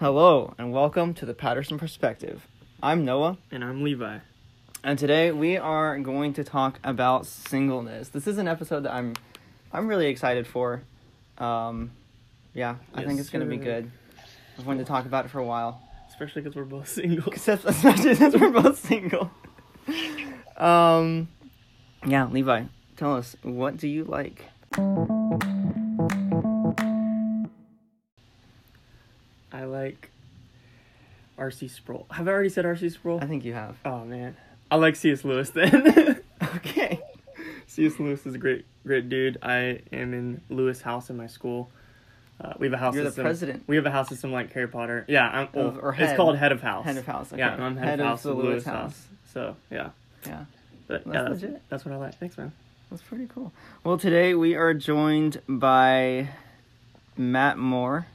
Hello, and welcome to the Patterson Perspective. I'm Noah, And I'm Levi. and today we are going to talk about singleness. This is an episode that I'm, I'm really excited for. Um, yeah, I think it's going to be good. I've wanted to talk about it for a while, Especially because we're both single. Especially since we're both single. Um, yeah, Levi, tell us what do you like? Like R.C. Sproul. Have I already said R.C. Sproul? I think you have. Oh man, I like C.S. Lewis then. Okay. C.S. Lewis is a great, great dude. I am in Lewis House in my school. Uh, we have a house. You're the president. We have a house system like Harry Potter. Yeah, I'm. Well, or it's called head of house. Head of house. Okay. Yeah, I'm head, of house the of Lewis Lewis house. house. So yeah, Yeah. but That's yeah, that's, legit. that's what I like. Thanks, man. That's pretty cool. Well, today we are joined by Matt Moore,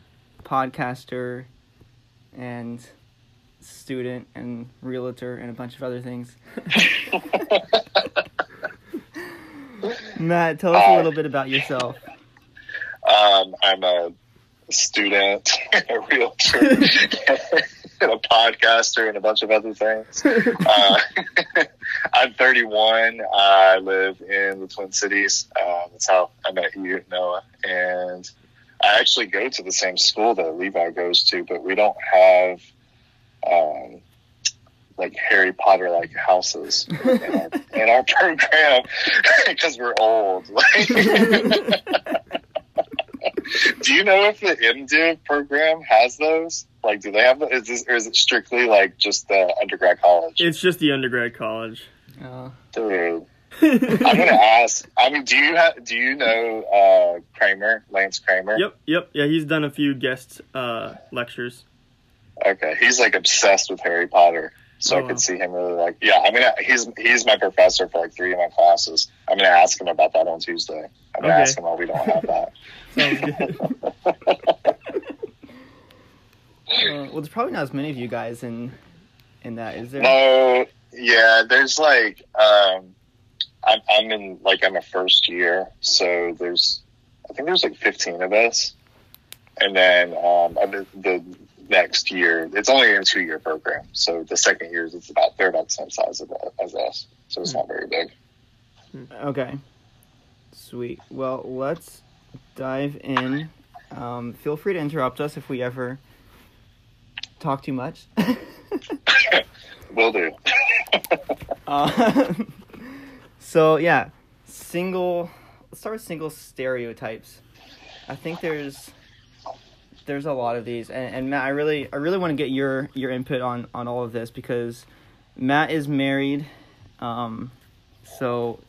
podcaster and student and realtor and a bunch of other things. Matt, tell us a little bit about yourself. Um, I'm a student, a realtor, and a podcaster, and a bunch of other things. Uh, I'm 31. I live in the Twin Cities. Uh, that's how I met you, Noah. And I actually go to the same school that Levi goes to, but we don't have um, like Harry Potter like houses in our, in our program because we're old. do you know if the MDiv program has those? Like, do they have? Is this, or is it strictly like just the undergrad college? It's just the undergrad college. Uh, Dude, I'm gonna ask. I mean, do you have? Do you know uh, Kramer, Lance Kramer? Yep, yep. Yeah, he's done a few guest uh, lectures. Okay, he's like obsessed with Harry Potter, so Oh, I wow. could see him really like. Yeah, I mean, he's he's my professor for like three of my classes. I'm gonna ask him about that on Tuesday. I'm gonna Okay. ask him why we don't have that. Uh, well, there's probably not as many of you guys in in that, is there? No, yeah, there's like um, I'm I'm in like I'm a first year, so there's I think there's like 15 of us, and then um, the next year it's only a two year program, so the second years it's about they're about the same size of, as us, so it's not very big. Okay. Sweet. Well, let's dive in. Um, feel free to interrupt us if we ever talk too much. Will do. uh, so yeah, single. Let's start with single stereotypes. I think there's there's a lot of these, and, and Matt, I really I really want to get your your input on on all of this because Matt is married, um, so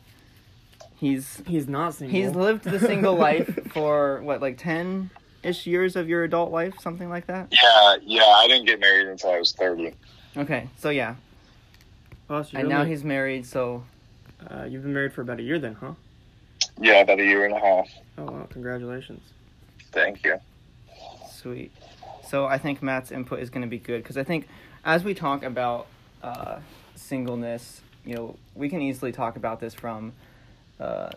he's He's not single. He's lived the single life for what, like ten ish years of your adult life, something like that. Yeah, yeah. I didn't get married until I was 30. Okay, so yeah, Oh, so and you're now he's married. So Uh, you've been married for about a year then, huh? Yeah, about a year and a half. Oh wow, congratulations. Thank you. sweet. So I think Matt's input is going to be good because I think as we talk about uh, singleness, you know, we can easily talk about this from uh,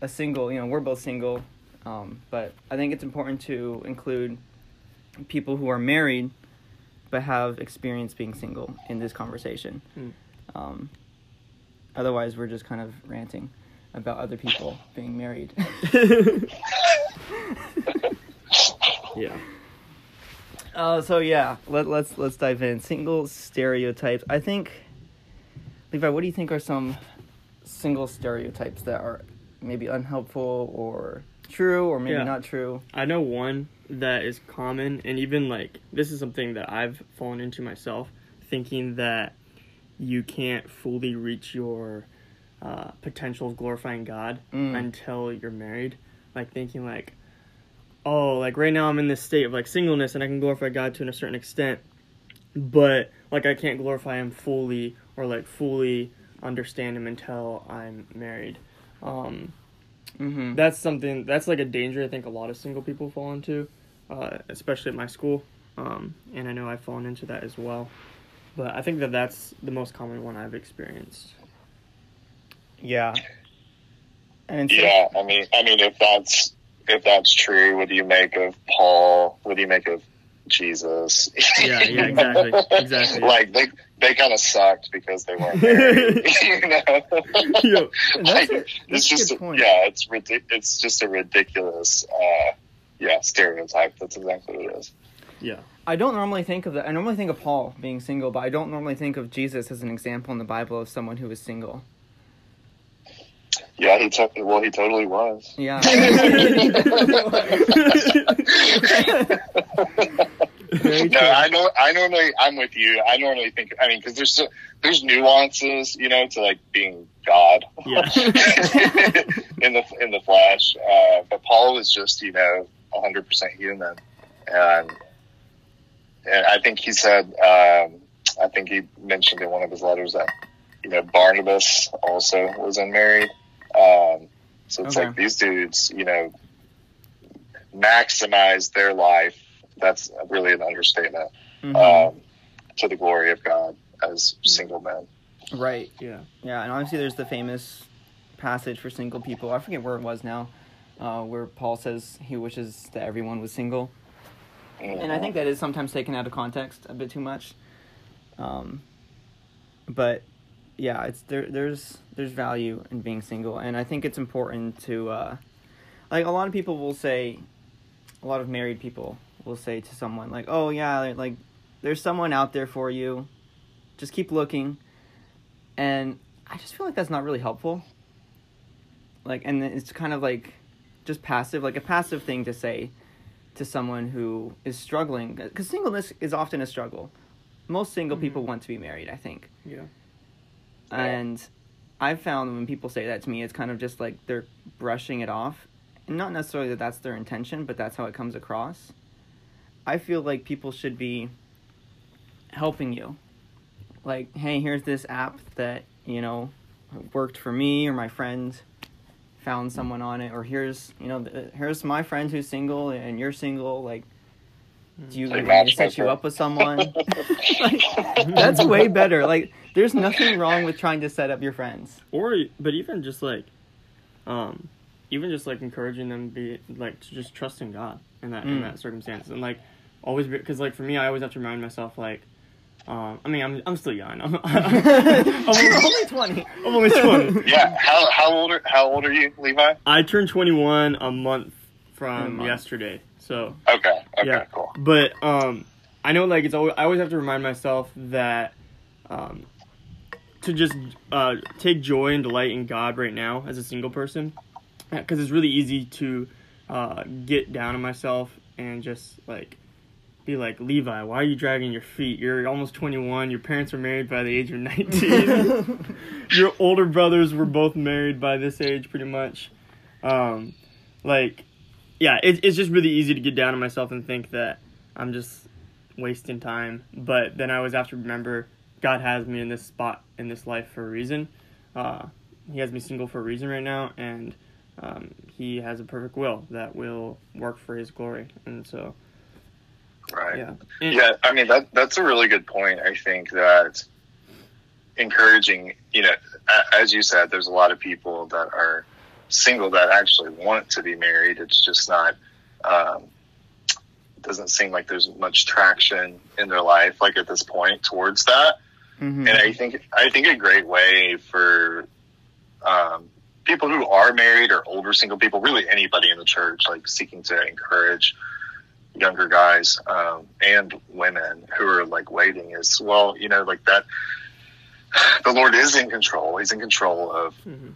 a single. You know, we're both single, um, but I think it's important to include people who are married but have experience being single in this conversation. Hmm. Um, otherwise, we're just kind of ranting about other people being married. yeah. Uh, so yeah, let, let's let's dive in. Single stereotypes. I think, Levi, what do you think are some single stereotypes that are maybe unhelpful or true or maybe Yeah. not true? I know one that is common, and even like this is something that I've fallen into myself, thinking that you can't fully reach your uh, potential of glorifying God Mm. until you're married. Like thinking like, oh, like right now I'm in this state of like singleness, and I can glorify God to a certain extent, but like I can't glorify Him fully or like fully understand Him until I'm married. Um, Mm-hmm. that's something that's like a danger I think a lot of single people fall into, uh, especially at my school. Um, and I know I've fallen into that as well. But I think that that's the most common one I've experienced. Yeah. And so, Yeah, I mean, I mean, if that's if that's true, what do you make of Paul? What do you make of Jesus. Yeah, yeah, exactly, exactly. like they they kind of sucked because they weren't married, you know. Yo, that's Like, a- it's that's a just good point. yeah, it's ridic- It's just a ridiculous uh, yeah stereotype. That's exactly what it is. yeah, I don't normally think of that. I normally think of Paul being single, but I don't normally think of Jesus as an example in the Bible of someone who was single. Yeah, he took. Well, he totally was. Yeah. No. I know. I normally, I'm with you. I normally think. I mean, because there's so- there's nuances, you know, to like being God yeah, in the in the flesh. Uh, but Paul was just, you know, 100 percent human, and and I think he said, um, I think he mentioned in one of his letters that, you know, Barnabas also was unmarried. Um, so it's Okay. like these dudes, you know, maximize their life. That's really an understatement. Mhm. Um, to the glory of God as single men. right. yeah, Yeah, and obviously there's the famous passage for single people. I forget where it was now, uh, where Paul says he wishes that everyone was single, and I think that is sometimes taken out of context a bit too much. Um, but yeah, it's there. There's there's value in being single, and I think it's important to uh, like a lot of people will say, a lot of married people will say to someone like, "Oh yeah, like there's someone out there for you, just keep looking," and I just feel like that's not really helpful. Like, and it's kind of like just passive, like a passive thing to say to someone who is struggling because singleness is often a struggle. Most single Mhm. people want to be married, I think. yeah, And I've found when people say that to me, it's kind of just like they're brushing it off. And not necessarily that that's their intention, but that's how it comes across. I feel like people should be helping you. Like, hey, here's this app that, you know, worked for me or my friend found someone on it or here's, you know, th- here's my friend who's single and you're single, like do you Like want me to set you up with someone? like, that's way better. Like, there's nothing wrong with trying to set up your friends. or but even just like, um, even just like encouraging them to be like to just trust in God in that in Mm. that circumstance and like always because like for me I always have to remind myself like, um, I mean I'm I'm still young. I'm, I'm, You're only, only 20. I'm only twenty. Yeah. How how old are how old are you, Levi? I turned 21 a month In a from month. yesterday. So, Okay. Okay. Yeah. Cool. but um I know like it's always I always have to remind myself that um to just uh take joy and delight in God right now as a single person because it's really easy to uh get down on myself and just like be like Levi, why are you dragging your feet? You're almost 21. Your parents were married by the age of 19. your older brothers were both married by this age pretty much um like yeah it, it's just really easy to get down on myself and think that i'm just wasting time but then i always have to remember god has me in this spot in this life for a reason uh he has me single for a reason right now and um, he has a perfect will that will work for his glory and so Right. yeah And- Yeah, I mean that that's a really good point. I think that encouraging, you know, as you said, there's a lot of people that are single that actually want to be married. It's just not um, doesn't seem like there's much traction in their life like at this point towards that. Mhm. And I think I think a great way for um, people who are married or older single people, really anybody in the church, like seeking to encourage younger guys um, and women who are like waiting is well, you know, like that. The Lord is in control. He's in control of Mhm.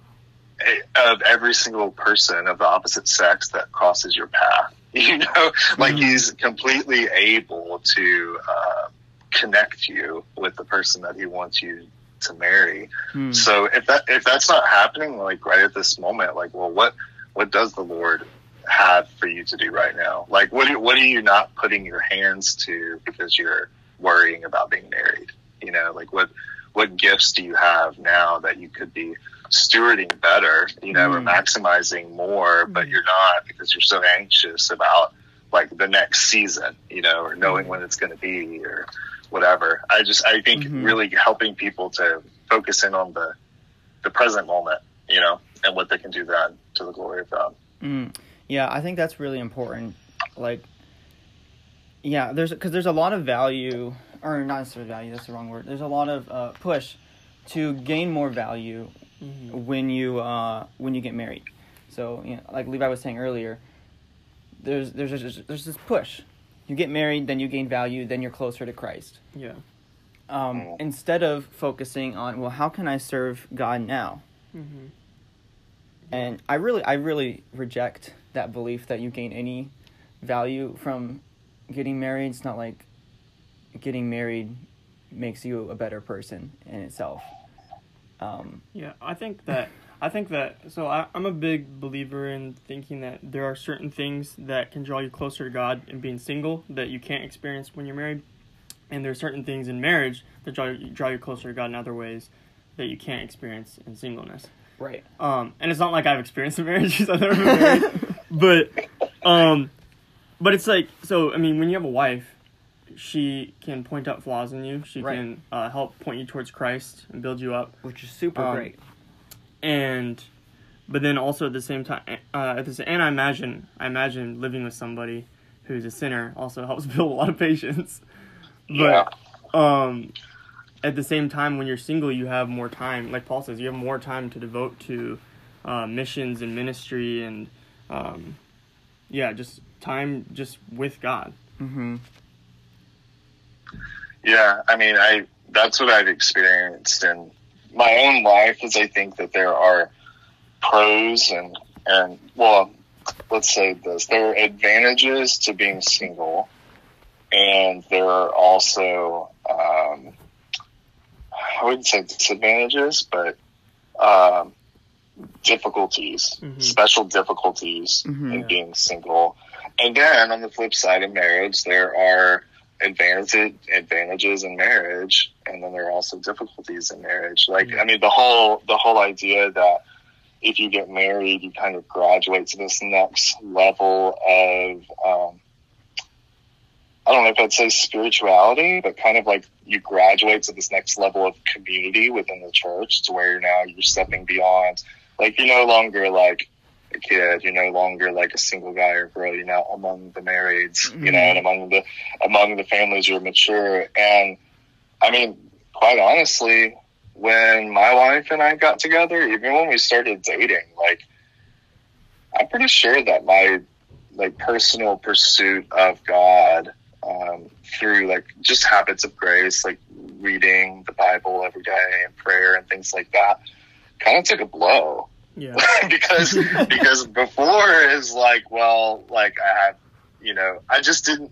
of every single person of the opposite sex that crosses your path. You know, like Mhm. He's completely able to uh, connect you with the person that He wants you to marry. Hmm. So if that if that's not happening, like right at this moment, like, well, what what does the Lord have for you to do right now? Like, what are, what are you not putting your hands to because you're worrying about being married? You know, like what what gifts do you have now that you could be stewarding better? You know, or Mm. maximizing more, but you're not because you're so anxious about like the next season, you know, or knowing when it's going to be or whatever. I just I think Mhm. really helping people to focus in on the the present moment, you know, and what they can do then to the glory of God. Yeah, I think that's really important. Like, yeah, there's because there's a lot of value, or not necessarily value. That's the wrong word. There's a lot of uh, push to gain more value Mm-hmm. when you uh, when you get married. So you know, like Levi was saying earlier, there's there's there's, there's this push. You get married, then you gain value, then you're closer to Christ. Yeah. Um, instead of focusing on well, how can I serve God now? Mm-hmm. And I really I really reject that belief that you gain any value from getting married. It's not like getting married makes you a better person in itself. Um, Yeah, I think that I think that so I, I'm a big believer in thinking that there are certain things that can draw you closer to God in being single that you can't experience when you're married, and there are certain things in marriage that draw you, draw you closer to God in other ways that you can't experience in singleness. right. Um, and it's not like I've experienced a marriage because I've never been married, but um, but it's like so. I mean, when you have a wife, she can point out flaws in you. She Right. can uh, help point you towards Christ and build you up Which is super Um, great. and but then also at the same time uh, at this and I imagine I imagine living with somebody who's a sinner also helps build a lot of patience. Yeah. But um at the same time when you're single you have more time like Paul says you have more time to devote to uh, missions and ministry and um yeah just time just with God. Mm-hmm. Yeah, I mean, I that's what I've experienced in my own life. Is I think that there are pros and and well, let's say this: there are advantages to being single, and there are also um, I wouldn't say disadvantages, but um, difficulties, Mhm. special difficulties Mhm. in being single. And then on the flip side of marriage, there are advantages advantages in marriage, and then there are also difficulties in marriage. Like I mean, the whole the whole idea that if you get married, you kind of graduate to this next level of um, I don't know if I'd say spirituality, but kind of like you graduate to this next level of community within the church to where now you're stepping beyond, like you're no longer like a kid, you're no longer like a single guy or girl, you're now among the marrieds, you know, Mhm. and among the among the families you're mature. And I mean, quite honestly, when my wife and I got together, even when we started dating, like I'm pretty sure that my like personal pursuit of God um, through like just habits of grace, like reading the Bible every day and prayer and things like that, kind of took a blow Yeah. because because before is like well like I have you know I just didn't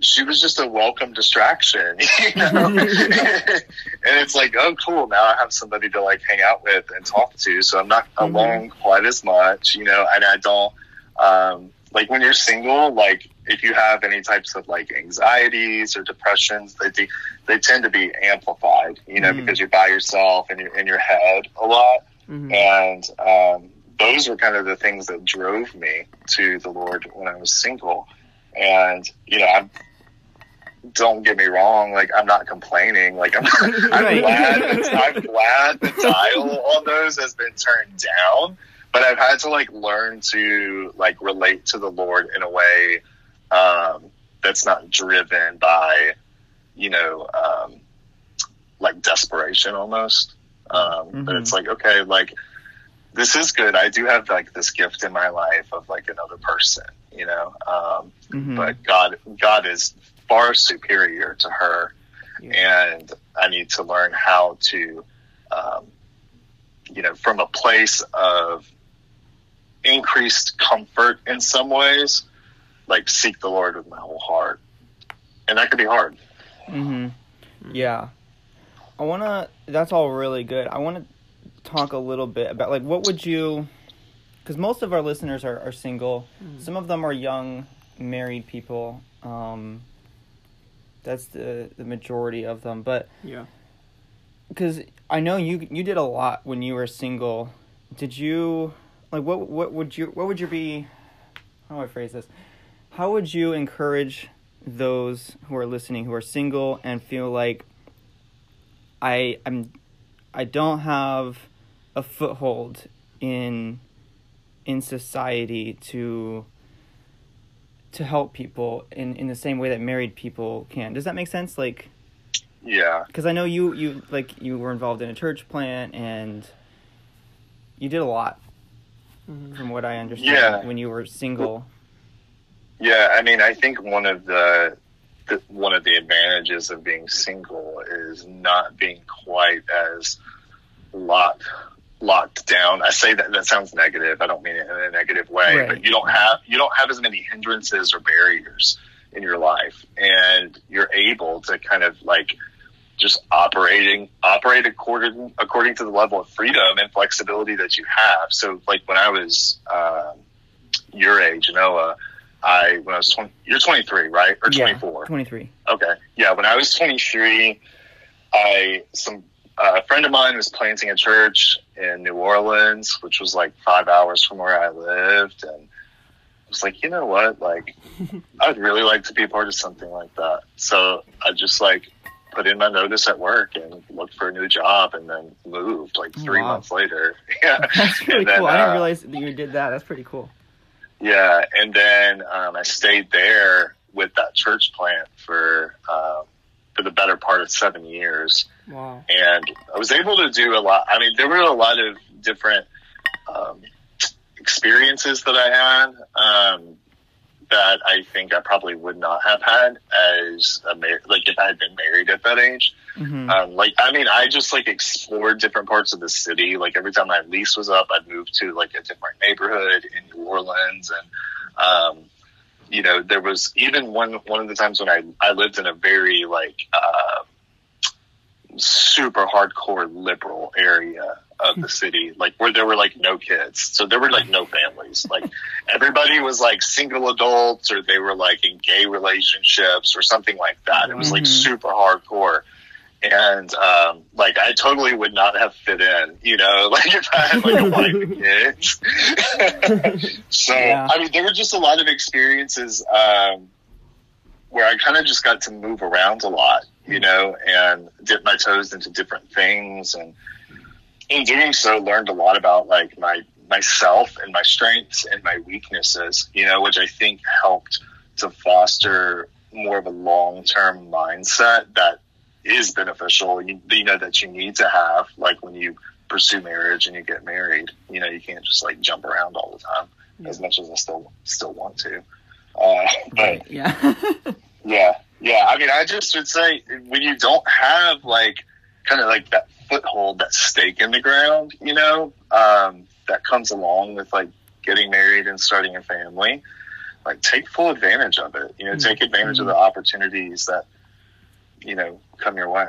she was just a welcome distraction you know and it's like oh cool now I have somebody to like hang out with and talk to so I'm not Mhm. alone quite as much you know and I don't um like when you're single like if you have any types of like anxieties or depressions they de- they tend to be amplified you know Mhm. because you're by yourself and you're in your head a lot Mhm. and um, those were kind of the things that drove me to the Lord when I was single. And you know, I'm, don't get me wrong, like I'm not complaining. Like I'm, I'm Right. glad, that, I'm glad the dial on those has been turned down. But I've had to like learn to like relate to the Lord in a way um, that's not driven by, you know, um, like desperation almost. Um, But Mhm. it's like, okay, like this is good. I do have like this gift in my life of like another person, you know. Um, Mhm. But God, God is far superior to her, Yeah. and I need to learn how to, um, you know, from a place of increased comfort in some ways, like seek the Lord with my whole heart, and that could be hard. Mm-hmm. Yeah. I want to, that's all really good. I want to talk a little bit about, like, what would you, because most of our listeners are, are single. Mhm. Some of them are young, married people. Um, that's the, the majority of them. But, Yeah. because I know you, you did a lot when you were single. Did you, like, what, what would you, what would you be, how do I phrase this? How would you encourage those who are listening who are single and feel like I I'm I don't have a foothold in in society to to help people in in the same way that married people can. Does that make sense? Like, Yeah. because I know you you like you were involved in a church plant and you did a lot Mhm. from what I understand Yeah. when you were single. Yeah, I mean, I think one of the, the one of the advantages of being single is not being quite as locked locked down. I say that that sounds negative. I don't mean it in a negative way, Right. but you don't have you don't have as many hindrances or barriers in your life, and you're able to kind of like just operating operate according according to the level of freedom and flexibility that you have. So, like when I was um, your age, Noah. I when I was twenty, you're 23, right, or Yeah, 24? 23. Okay, yeah. When I was 23, I some uh, a friend of mine was planting a church in New Orleans, which was like five hours from where I lived, and I was like, you know what, like I'd really like to be a part of something like that. So I just like put in my notice at work and looked for a new job, and then moved like three Wow. months later. Yeah, That's really then, cool. I didn't uh, realize that you did that. That's pretty cool. Yeah, and then um, I stayed there with that church plant for um, for the better part of seven years, Wow. and I was able to do a lot. I mean, there were a lot of different um, experiences that I had um, that I think I probably would not have had as a mar- like if I had been married at that age. Hmm Um, like, I mean, I just like explored different parts of the city. Like every time my lease was up, I'd move to like a different neighborhood in New Orleans. And, um, you know, there was even one, one of the times when I, I lived in a very like, uh, super hardcore liberal area of the city, like where there were like no kids. So there were like no families. Like everybody was like single adults or they were like in gay relationships or something like that. It was like Mhm. super hardcore. And um, like I totally would not have fit in, you know, like if I had like a wife and kids. so Yeah. I mean, there were just a lot of experiences um, where I kind of just got to move around a lot, you know, and dip my toes into different things, and in doing so, learned a lot about like my myself and my strengths and my weaknesses, you know, which I think helped to foster more of a long term mindset that is beneficial. You, you know that you need to have like when you pursue marriage and you get married. You know, you can't just like jump around all the time as much as I still still want to. Uh, but Yeah. yeah, yeah. I mean, I just would say when you don't have like kind of like that foothold, that stake in the ground, you know, um, that comes along with like getting married and starting a family. Like, take full advantage of it. You know, take advantage of the opportunities that you know come your way.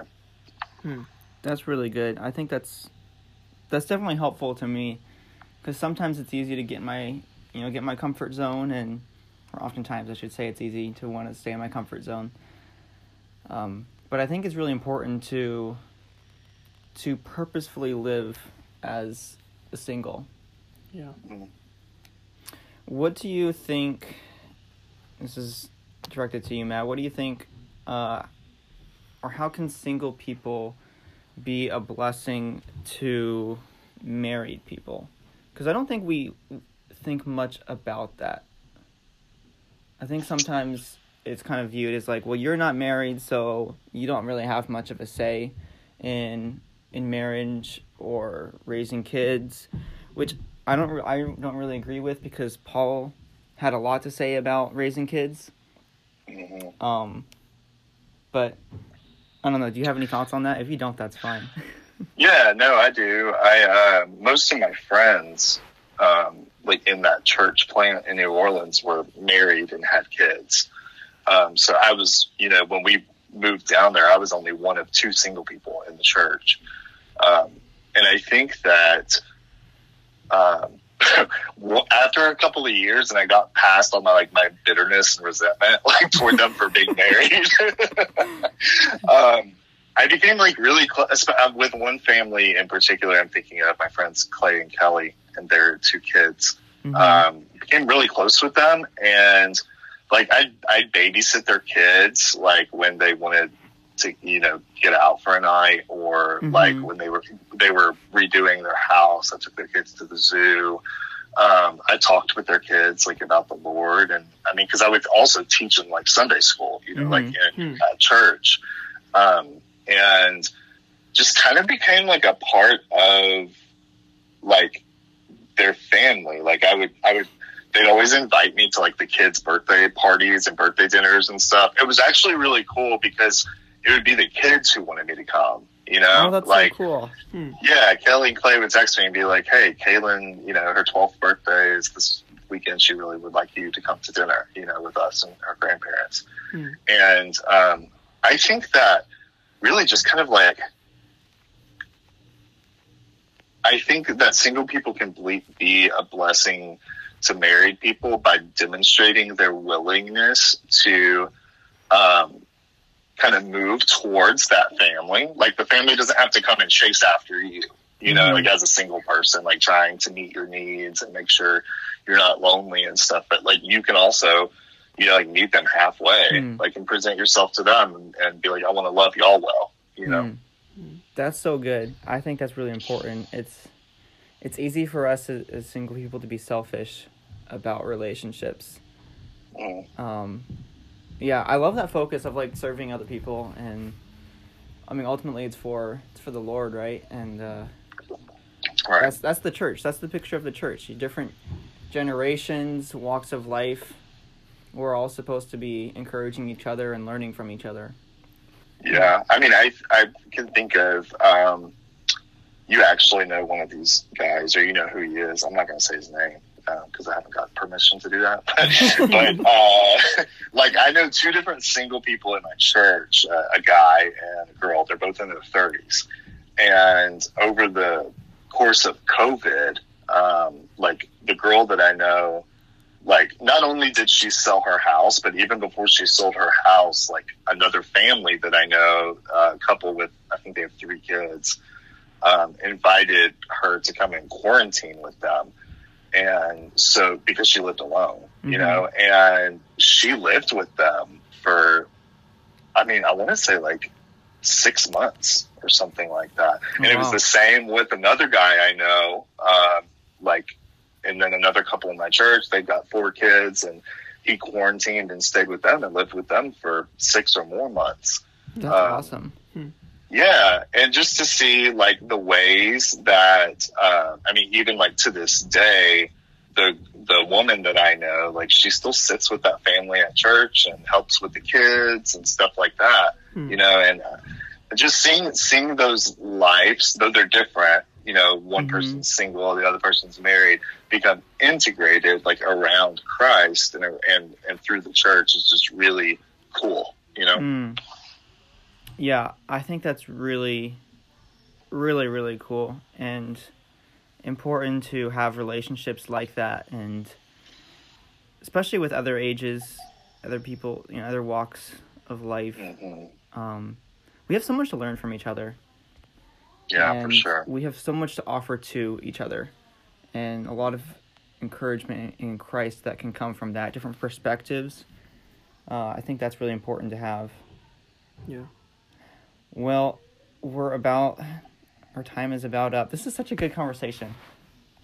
That's really good. I think that's that's definitely helpful to me because sometimes it's easy to get my you know get my comfort zone and or oftentimes I should say it's easy to want to stay in my comfort zone. Um, but I think it's really important to to purposefully live as a single. Yeah. What do you think? This is directed to you, Matt. What do you think, uh, or how can single people be a blessing to married people? Because I don't think we think much about that. I think sometimes it's kind of viewed as like, well, you're not married, so you don't really have much of a say in in marriage or raising kids, which I don't re- I don't really agree with because Paul had a lot to say about raising kids. hmm Um, but I don't know. Do you have any thoughts on that? If you don't, that's fine. Yeah, no, I do. I uh, most of my friends, um, like in that church plant in New Orleans, were married and had kids. Um, so I was, you know, when we moved down there, I was only one of two single people in the church, um, and I think that um, after a couple of years, and I got past all my like my bitterness and resentment like toward them for being married. um, I became like really close with one family in particular. I'm thinking of my friends Clay and Kelly and their two kids. Mhm. Um, became really close with them, and like I I babysit their kids like when they wanted to you know get out for a night or Mhm. like when they were they were redoing their house. I took their kids to the zoo. Um, I talked with their kids like about the Lord, and I mean, because I would also teach in like Sunday school, you know, Mhm. like in Hmm. uh, church, um, and just kind of became like a part of like their family. Like I would, I would, they'd always invite me to like the kids' birthday parties and birthday dinners and stuff. It was actually really cool because it would be the kids who wanted me to come. You know, Oh, that's like so cool. yeah, Kelly and Clay would text me and be like, "Hey, Kaylin, you know, her 12th birthday is this weekend. She really would like you to come to dinner, you know, with us and her grandparents." Hmm. And um, I think that really just kind of like, I think that single people can ble- be a blessing to married people by demonstrating their willingness to um, kind of move towards that family. Like the family doesn't have to come and chase after you, you know, like as a single person, like trying to meet your needs and make sure you're not lonely and stuff. But like you can also, you know, like meet them halfway, Mm. like and present yourself to them and, and be like, I want to love y'all well, you know? Mm. That's so good. I think that's really important. It's it's easy for us as, as single people to be selfish about relationships. Mm. Um, yeah, I love that focus of like serving other people, and I mean ultimately it's for it's for the Lord, right? And uh, Right. that's that's the church. That's the picture of the church. Different generations, walks of life. We're all supposed to be encouraging each other and learning from each other. Yeah, I mean, I I can think of um, you actually know one of these guys, or you know who he is. I'm not going to say his name because I haven't got permission to do that. but uh, like, I know two different single people in my church, uh, a guy and a girl. They're both in their 30s, and over the course of COVID, um, like the girl that I know like not only did she sell her house, but even before she sold her house, like another family that I know, uh, a couple with I think they have three kids, um, invited her to come in quarantine with them, and so because she lived alone, you Mhm. know, and she lived with them for, I mean, I want to say like six months or something like that, and it was the same with another guy I know, um, like and then another couple in my church. They've got four kids, and he quarantined and stayed with them and lived with them for six or more months. That's Um, awesome. Yeah, and just to see like the ways that uh, I mean, even like to this day, the the woman that I know, like she still sits with that family at church and helps with the kids and stuff like that. Hmm. You know, and uh, just seeing seeing those lives, though they're different. You know, one Mhm. person's single, the other person's married, become integrated like around Christ and and and through the church is just really cool. You know. Mm. Yeah, I think that's really, really, really cool and important to have relationships like that, and especially with other ages, other people, you know, other walks of life. hmm Um, we have so much to learn from each other. Yeah, for sure. We have so much to offer to each other, and a lot of encouragement in Christ that can come from that, different perspectives. Uh, I think that's really important to have. Yeah. Well, we're about our time is about up. This is such a good conversation.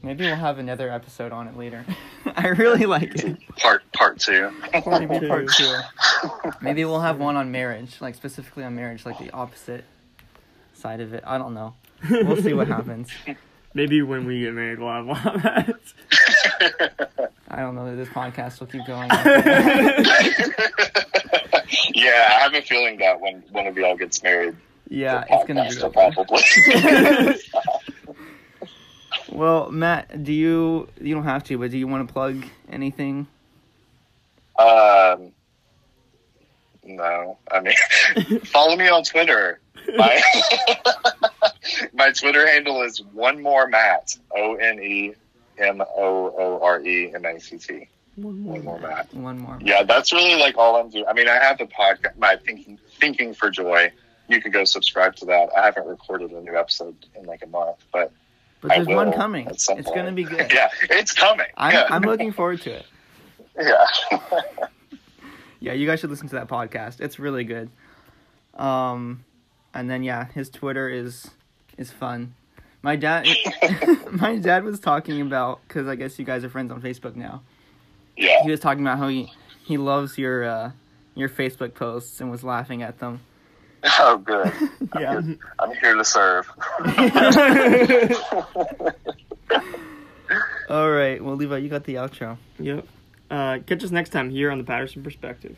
Maybe we'll have another episode on it later. I really like it. Part part two. Part Maybe part two. two. Maybe we'll have one on marriage, like specifically on marriage, like the opposite side of it. I don't know. We'll see what happens. Maybe when we get married, we'll have one of that. I don't know that this podcast will keep going. yeah, I have a feeling that when one of y'all gets married, yeah, it's gonna be. probably. Well, Matt, do you you don't have to, but do you want to plug anything? um, no, I mean, follow me on Twitter. My my Twitter handle is one more Matt. O N E M O O R E M A C T. One One more Matt. One more. Yeah, that's really like all I'm doing. I mean, I have the podcast, my thinking thinking for joy. You could go subscribe to that. I haven't recorded a new episode in like a month, but But I there's one coming. at It's gonna be good. yeah, it's coming. I'm yeah. I'm looking forward to it. yeah. Yeah, you guys should listen to that podcast. It's really good. Um, and then yeah, his Twitter is is fun. My dad, my dad was talking about because I guess you guys are friends on Facebook now. Yeah. He was talking about how he he loves your uh, your Facebook posts and was laughing at them. Oh, good. Yeah. I'm here to serve. All right. Well, Levi, you got the outro. Yep. Uh, catch us next time here on the Patterson Perspective.